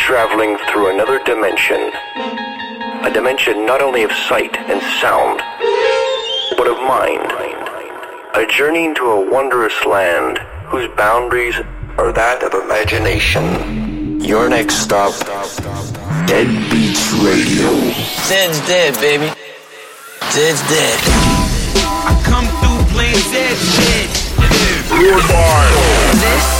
traveling through another dimension. A dimension not only of sight and sound, but of mind. A journey into a wondrous land whose boundaries are that of imagination. Your next stop, Dead Beats Radio. Zed's dead, baby. Zed's dead. I come through playing Zed's dead. This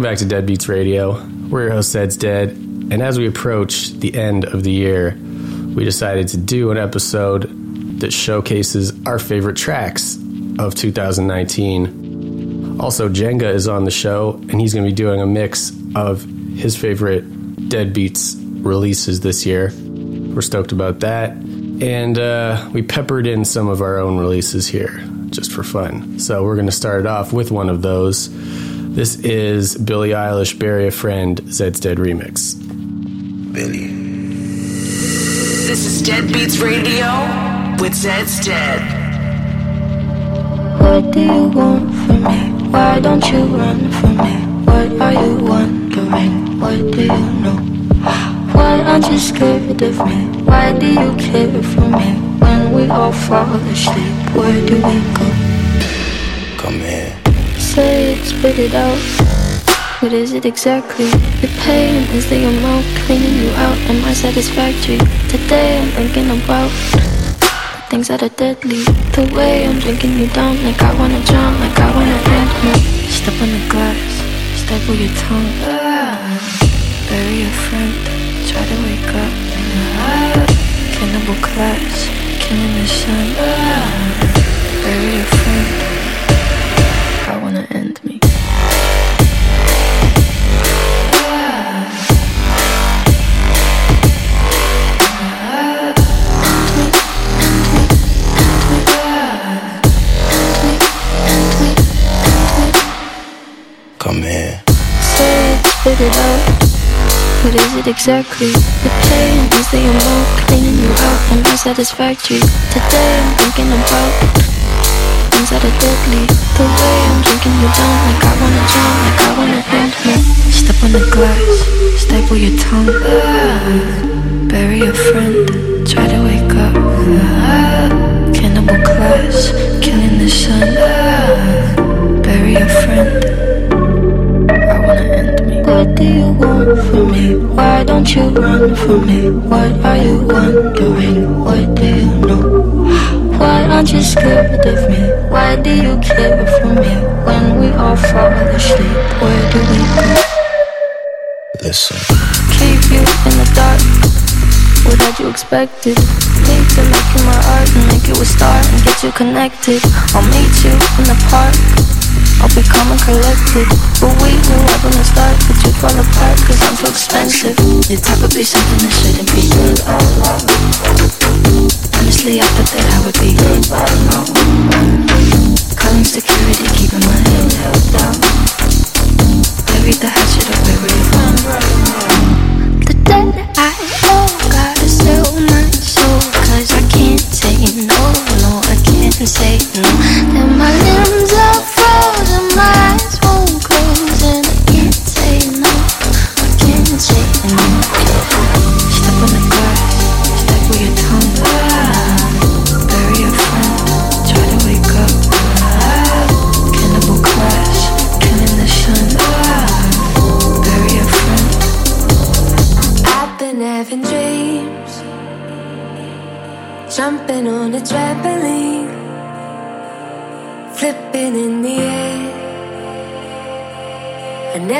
Welcome back to Deadbeats Radio. We're your host, Zeds Dead. And as we approach the end of the year, we decided to do an episode that showcases our favorite tracks of 2019. Also, Jenga is on the show, and he's going to be doing a mix of his favorite Deadbeats releases this year. We're stoked about that. And uh, we peppered in some of our own releases here just for fun. So we're going to start it off with one of those. This is Billie Eilish, Bury a Friend, Zeds Dead remix. Billy. This is Dead Beats Radio with Zeds Dead. What do you want from me? Why don't you run from me? What are you wondering? What do you know? Why aren't you scared of me? Why do you care for me? When we all fall asleep, where do we go? Say it, spit it out. What is it exactly? The pain is the amount cleaning you out. Am I satisfactory? Today I'm thinking about the things that are deadly. The way I'm drinking you down, like I wanna drown, like I wanna end me. Step on the glass, staple your tongue. Bury a friend, try to wake up. Cannibal class, killing the sun. Bury a friend. End me. Come here. Say it, spit it out. What is it exactly? The pain is the amount cleaning you out and be satisfactory. Today I'm thinking about things that are deadly. The way I'm drinking you down, like I wanna drown, like I wanna end me. Step on the glass, staple your tongue. Bury a friend, try to wake up. Cannibal class, killing the sun. Bury a friend. I wanna end me. What do you want from me? Why don't you run from me? What are you wondering? What do you know? Why aren't you scared of me? Why do you care for me? When we all fall asleep, where do we go? Listen. Keep you in the dark. What had you expected? Need to make you my art and make you a star and get you connected. I'll meet you in the park. I'll be calm and collected. But we knew right from the start that you'd fall apart cause I'm too expensive. Your type would be something that shouldn't be. Honestly, I thought that I would be. Calling security, keeping my head held down. Bury the hatchet away where you The debt I owe, gotta sell my soul. Cause I can't say no, no, I can't say no. Then my limbs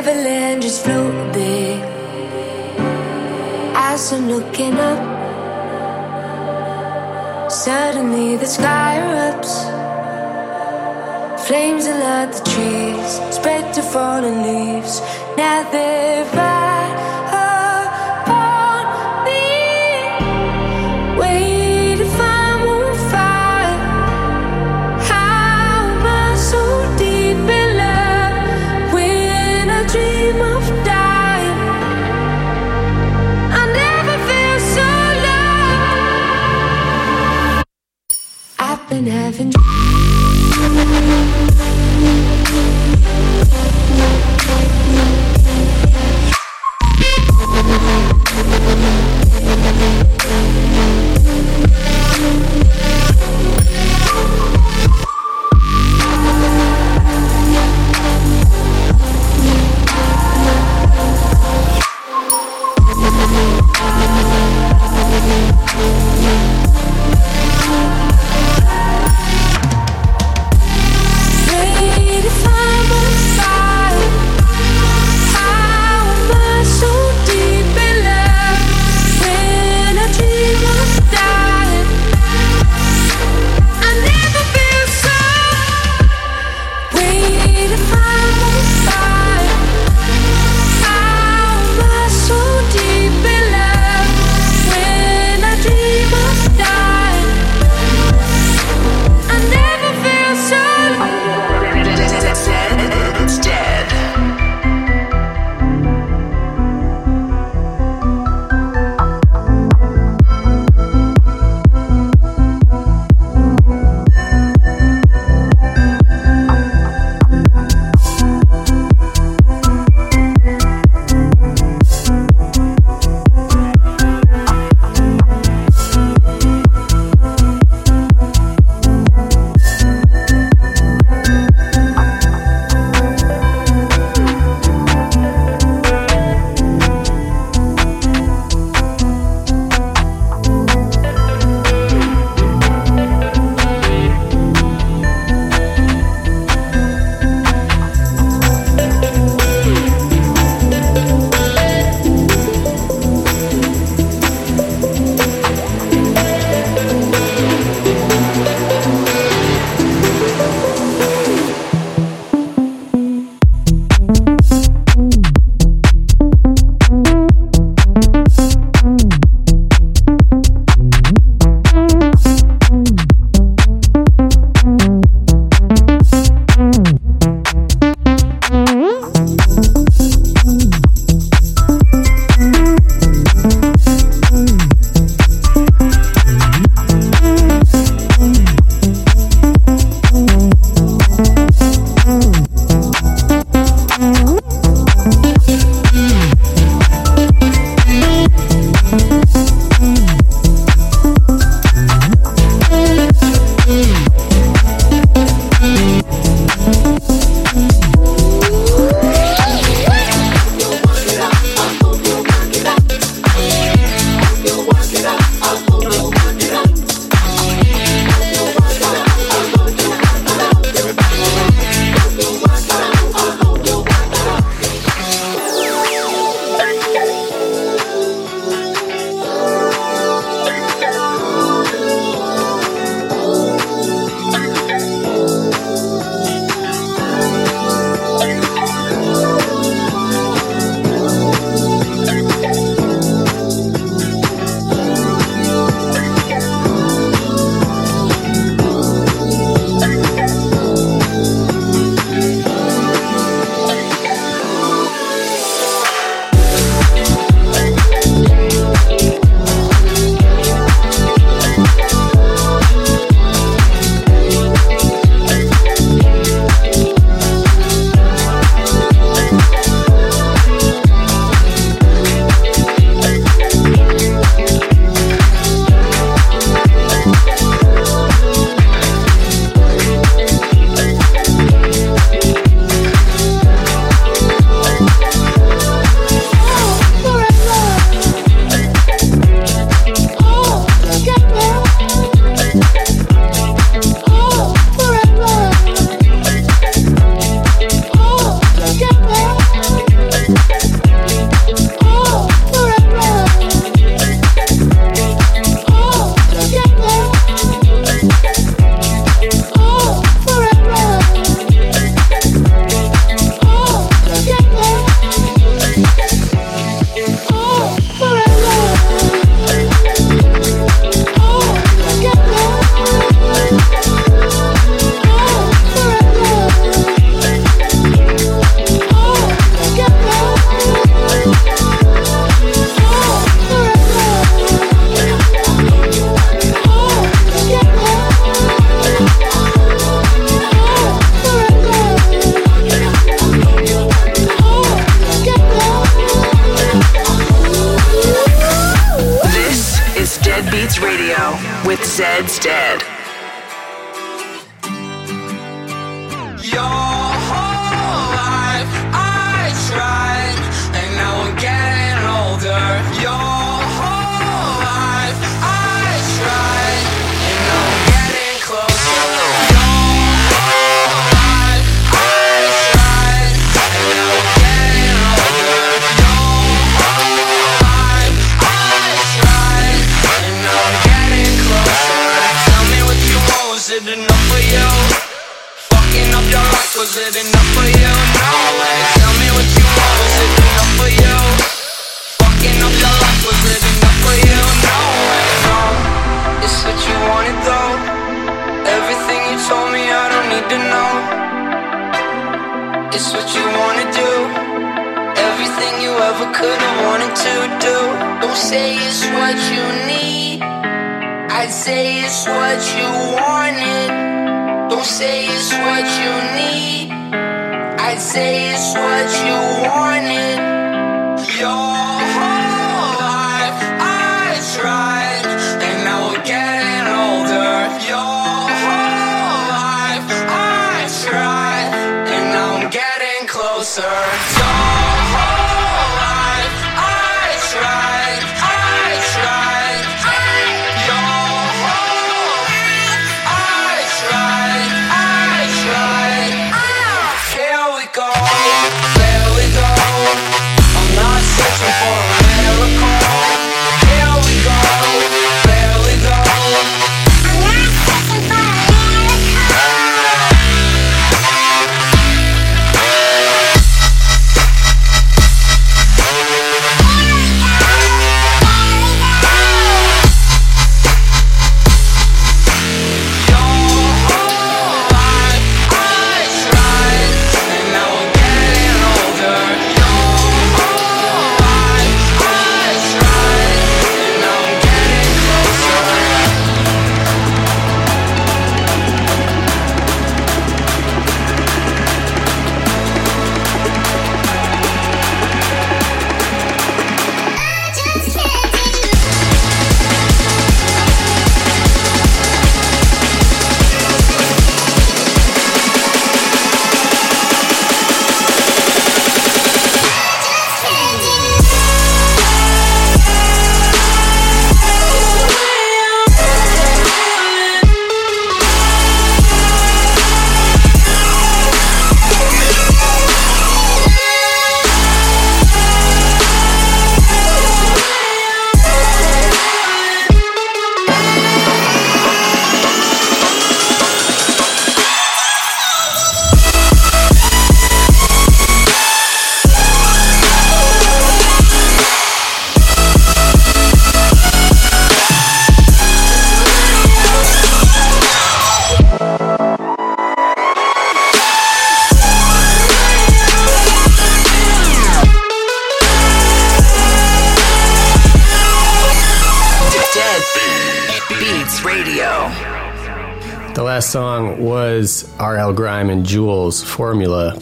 I never land, just float there. As I'm looking up, Suddenly the sky erupts. Flames alert the trees, spread to fallen leaves. Now they're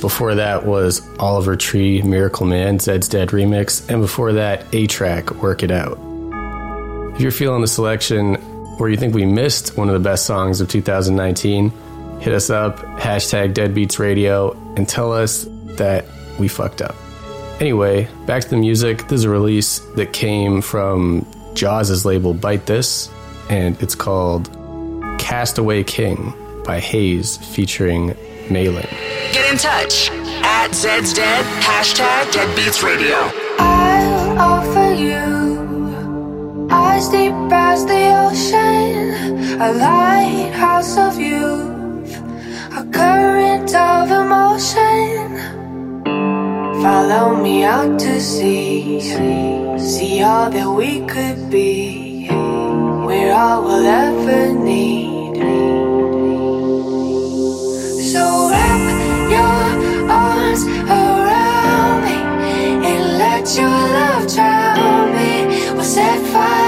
Before that was Oliver Tree Miracle Man, Zeds Dead remix. And before that, A-Trak Work It Out. If you're feeling the selection or you think we missed one of the best songs of 2019, hit us up, hashtag Deadbeats Radio, and tell us that we fucked up. Anyway, back to the music. This is a release that came from Jauz' label Bite This, and it's called Castaway King by Hayes featuring Malin. In touch at Zeds Dead, hashtag Deadbeats Radio. I'll offer you eyes deep as the ocean, a lighthouse of youth, a current of emotion. Follow me out to sea, see all that we could be. We're all we'll ever need. Arms around me and let your love drown me. We'll set fire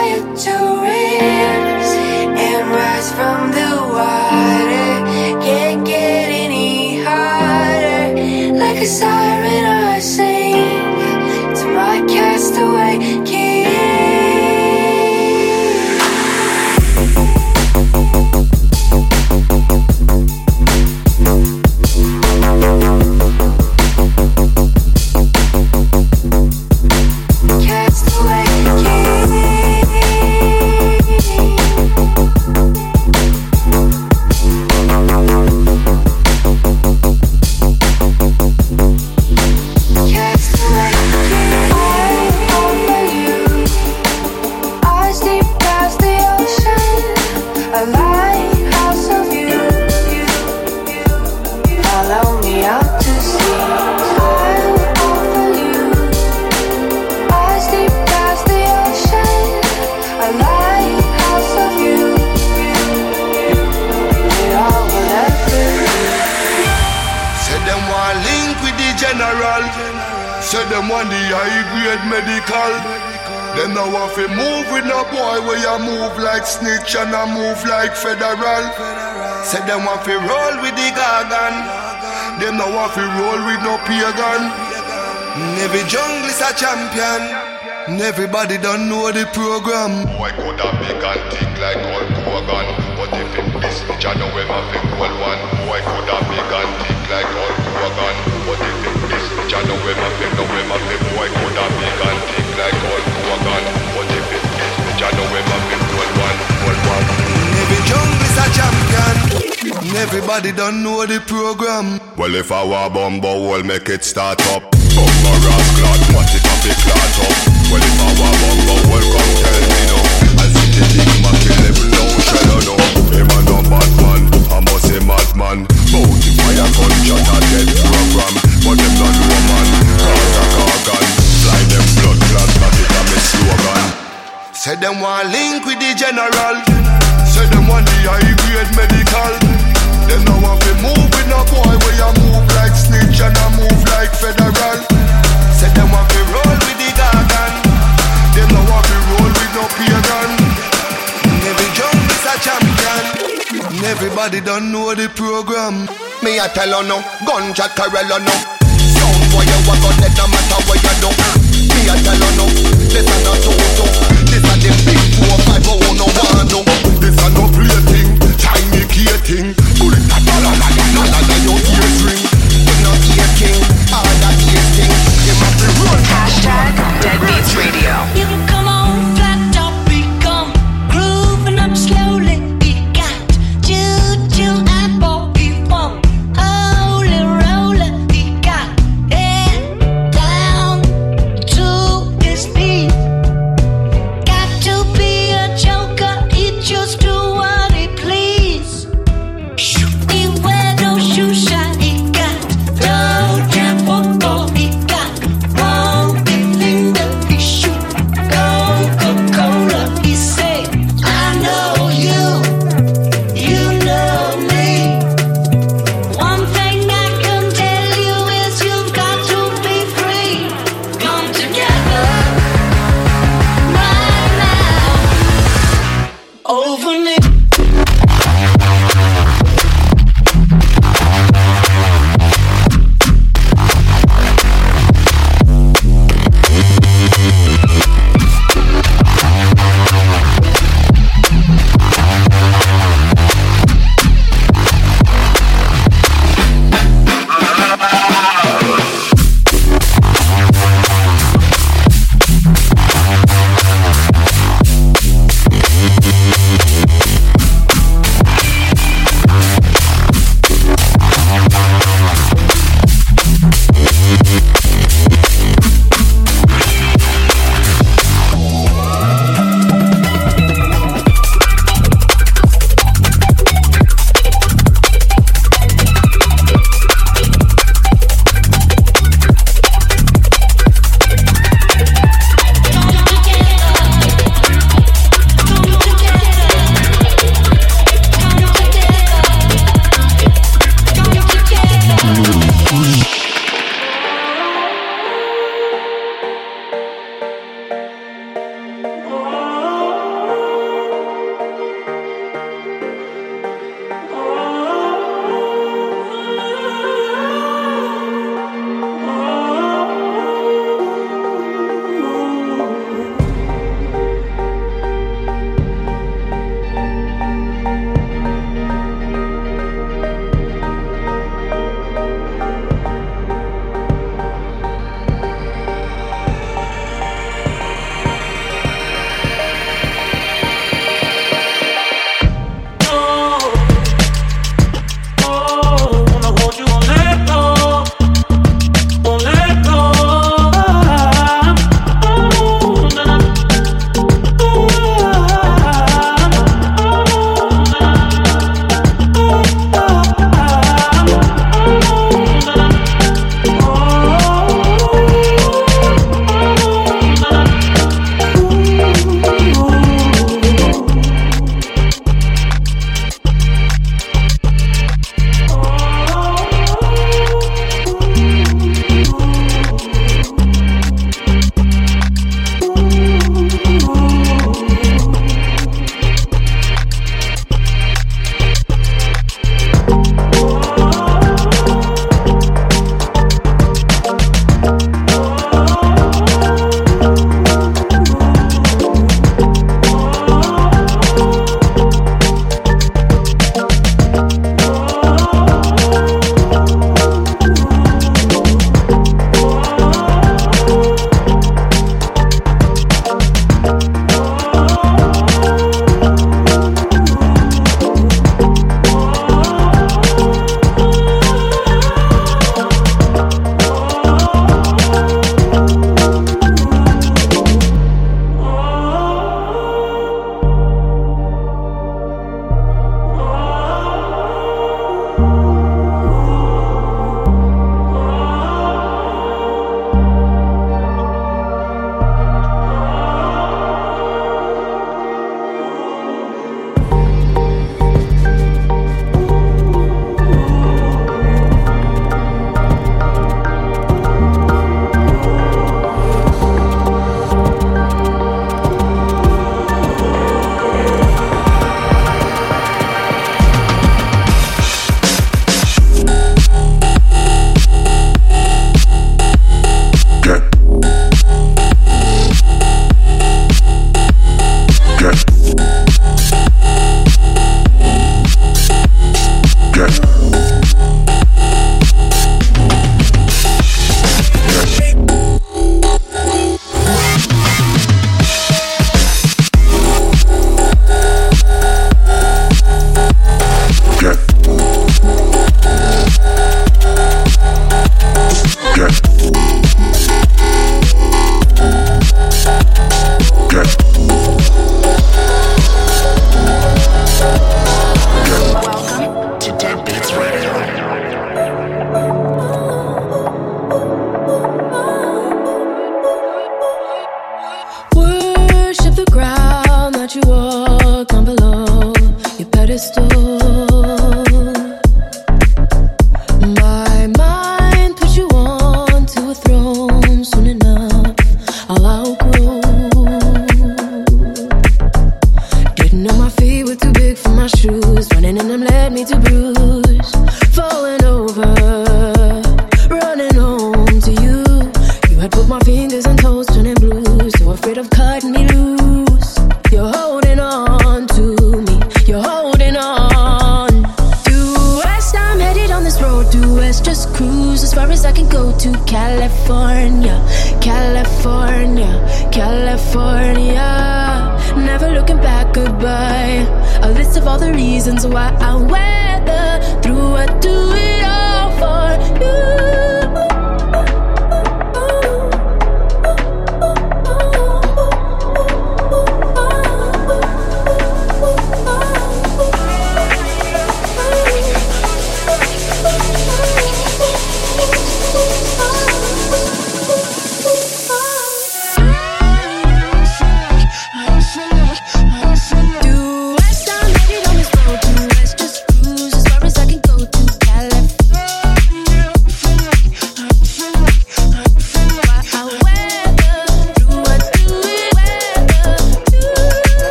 move with no boy where you move like snitch and I move like federal. Said them want to roll with the gargan. Them now want to roll with no pagan. Every jungle is a champion. Everybody don't know the program. Boy could have big and thick like Hulk Hogan. But if him this bitch, I know him have a cool one. Boy could have big and thick like Hulk Hogan. But if him this bitch, I know him have a know him have a boy could have big and thick like Hulk Hogan. But if him this bitch, I know him have a cool one. Cool one. Every jungle is a champion. Everybody don't know the program. Well, if I were bumbo, we'll make it start up. Bumbo rascal, what it up, it clot up. Well, if I were bumbo, well, come tell me no. I'll see the big Mac 11, no shell, no. Him a no bad man, I must say madman. Bounty fire gunshot a dead program. But them not woman, cause a cargan. Fly them blood clot, that it a me slogan. Say them want link with the general. Say them want the high grade medical. Them now want to move with no boy where you move like snitch and I move like federal. Say them want to roll with the gargan. Them now want to roll with no pagan. Every jungle is a champion. And Everybody don't know the program. Me I tell you no, gunshot Carella no. Sound boy you a gun it no matter what you do. Me I tell you no, this a not so This a big four five oh no one no. This a no plaything, tiny key thing. Bullet a la la la la la la your ears ring. You no ear king, all that ear thing. You must be roll. Hashtag Deadbeats Radio.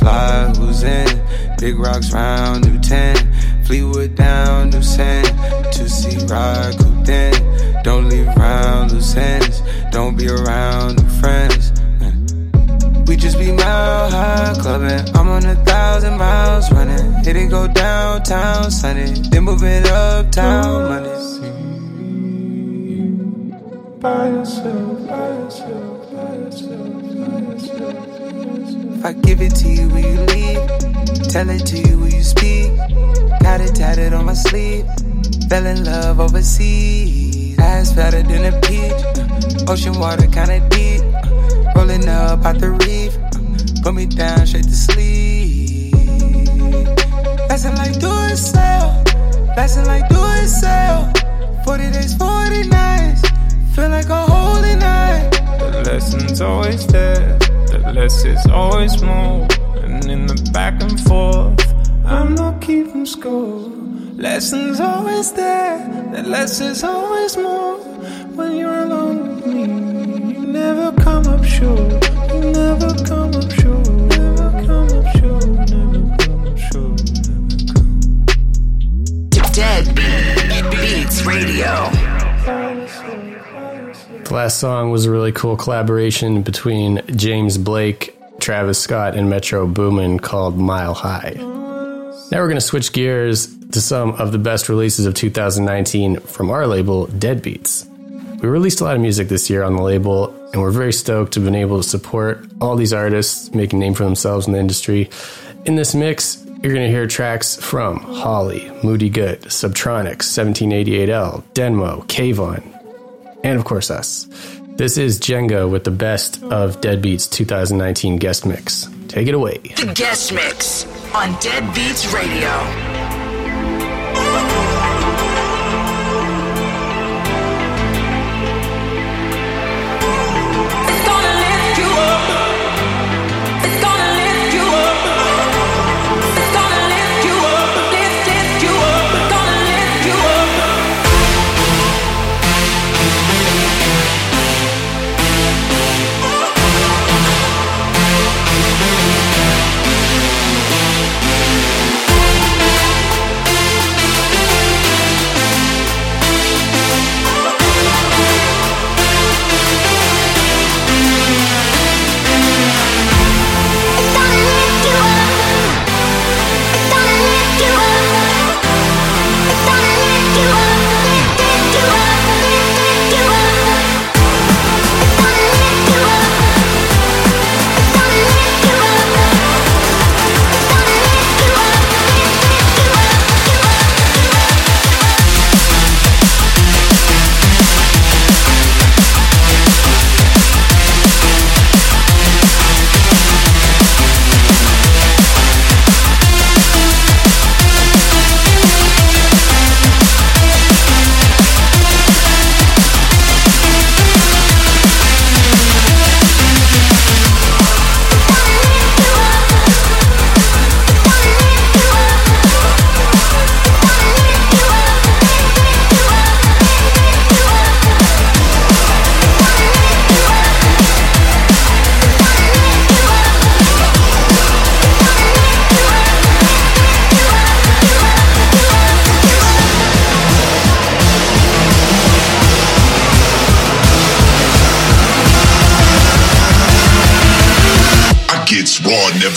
Slide? Who's in? Big rocks round, new 10. Fleetwood down, new send. Two seat ride cooped in. Don't leave around loose ends. Don't be around new friends. Uh. We just be mile high clubbing. I'm on a thousand miles running. Hit it go downtown Sunday. Then move it uptown Mondays. By yourself, by yourself, If I give it to you, will you leave? Tell it to you, will you speak? Got it tatted on my sleeve. Fell in love overseas. Ass fatter than a peach. Ocean water kinda deep. Rolling up out the reef. Put me down straight to sleep. Lesson like do it sell. Lesson like do it sell. 40 days, 40 nights. Feel like a holy night. The lesson's always there, the less is always more. And in the back and forth, I'm not keeping score. Lesson's always there, the less is always more. When you're alone with me, you never come up short. You never come up short. Last song was a really cool collaboration between James Blake, Travis Scott, and Metro Boomin called Mile High. Now we're going to switch gears to some of the best releases of 2019 from our label, Deadbeats. We released a lot of music this year on the label, and we're very stoked to have been able to support all these artists making a name for themselves in the industry. In this mix, you're going to hear tracks from Holly, Moody Good, Subtronics, 1788L, Denmo, Kavon, and of course us. This is Jenga with the best of Deadbeats 2019 guest mix. Take it away. The guest mix on Deadbeats Radio.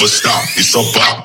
never stop. It's a about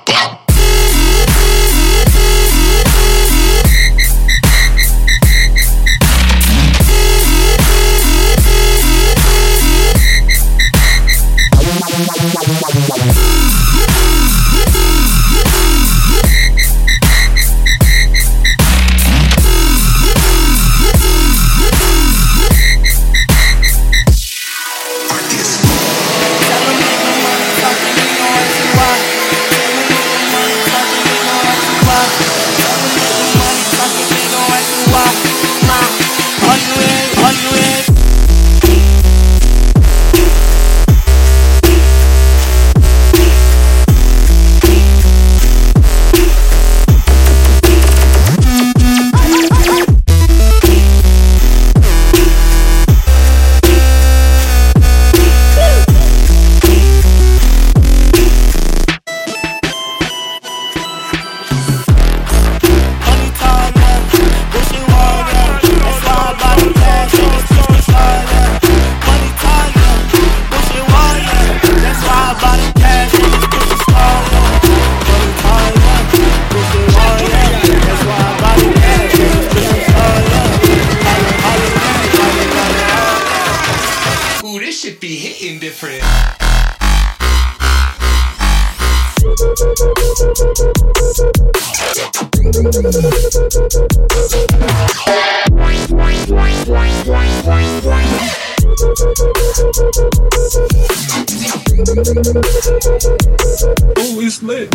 this should be hitting different. Oh, it's lit.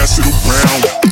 Pass it around.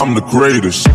I'm the greatest.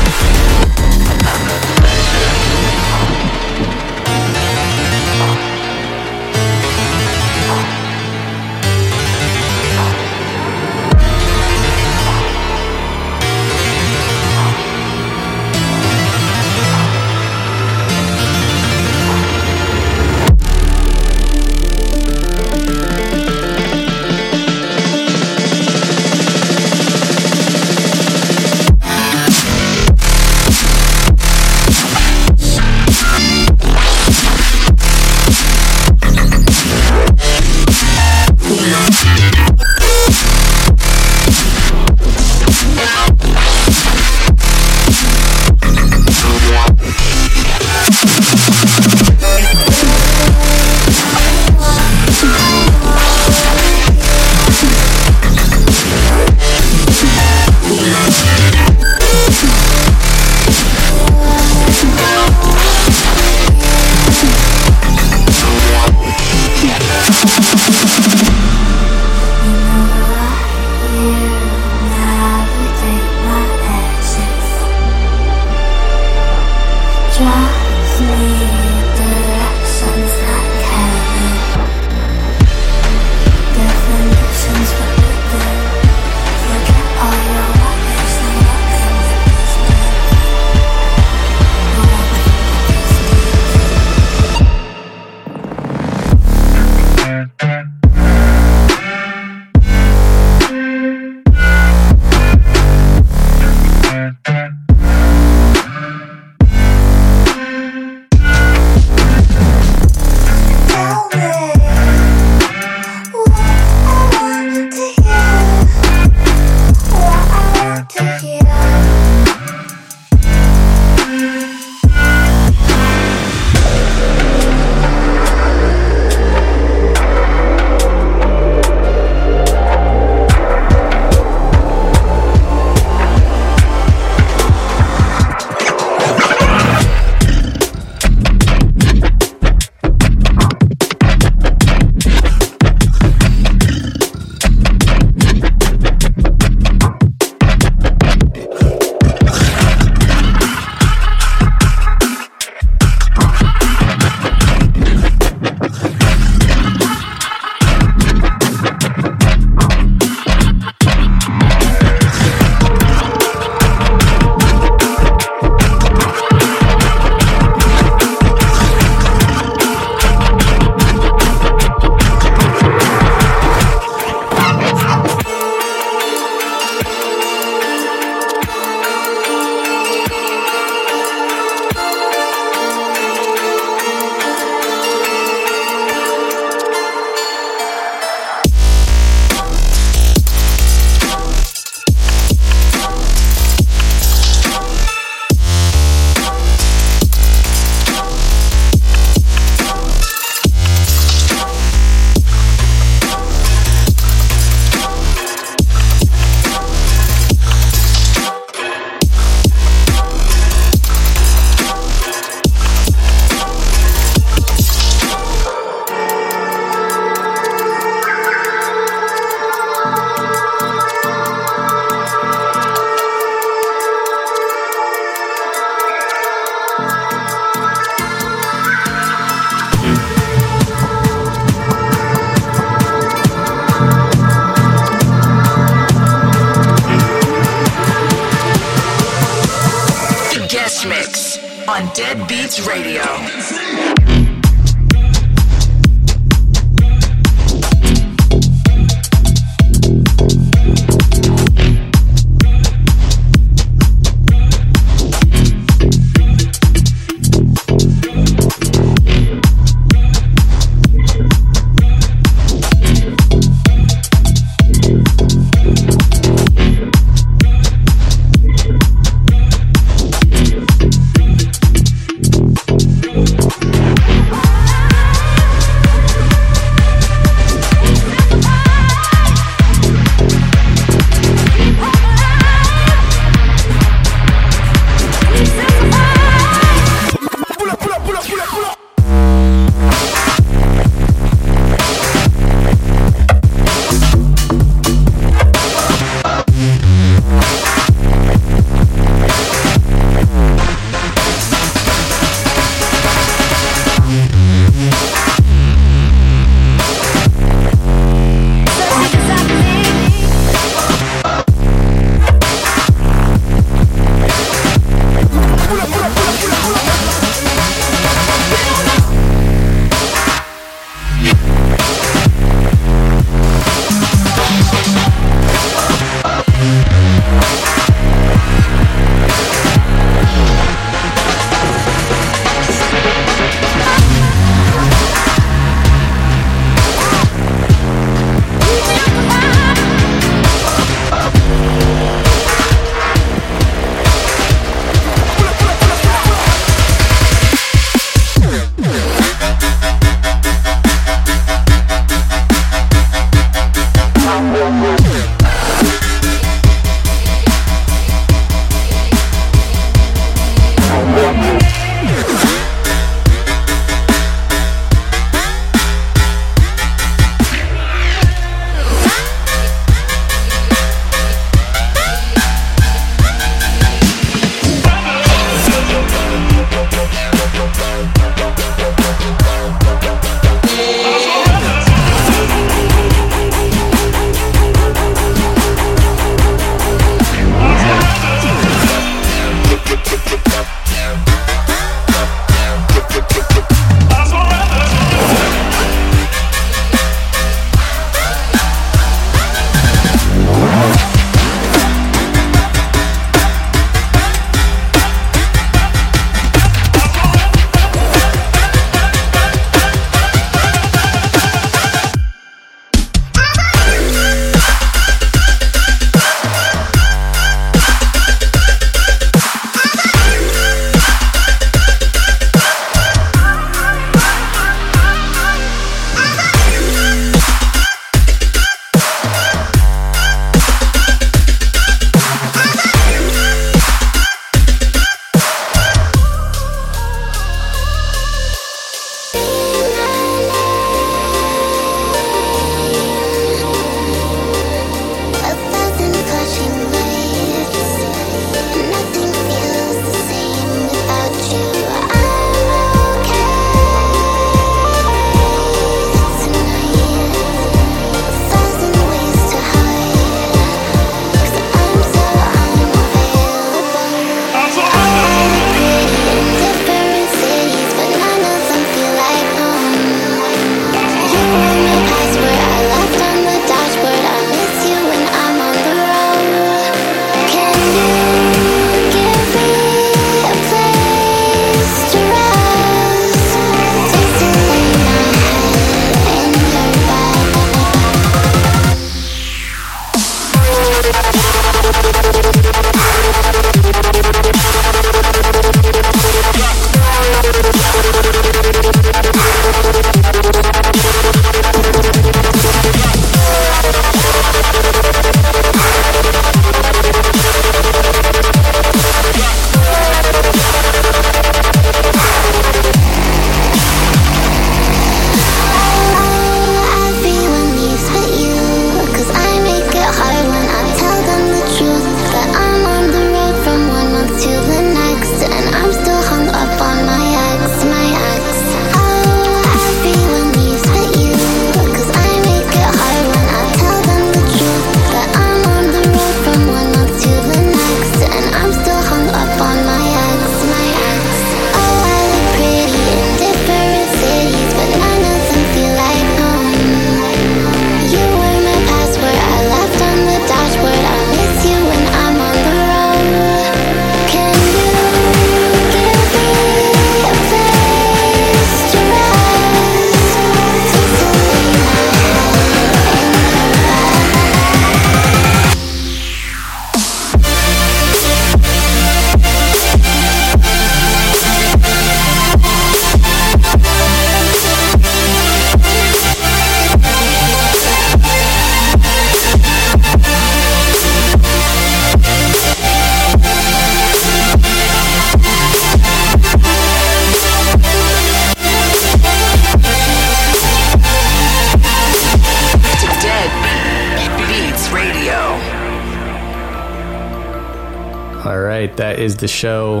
The show.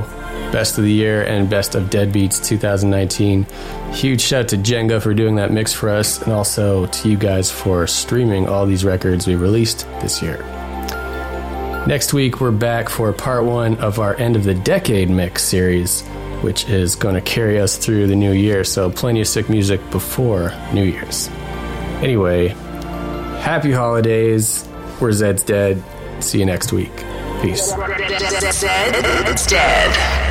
Best of the Year and Best of Deadbeats 2019. Huge shout out to Jenga for doing that mix for us, and also to you guys for streaming all these records we released this year. Next week, we're back for part one of our end of the decade mix series, which is going to carry us through the new year. So, plenty of sick music before New Year's. Anyway, happy holidays. We're Zeds Dead. See you next week. Peace. Zed, dead.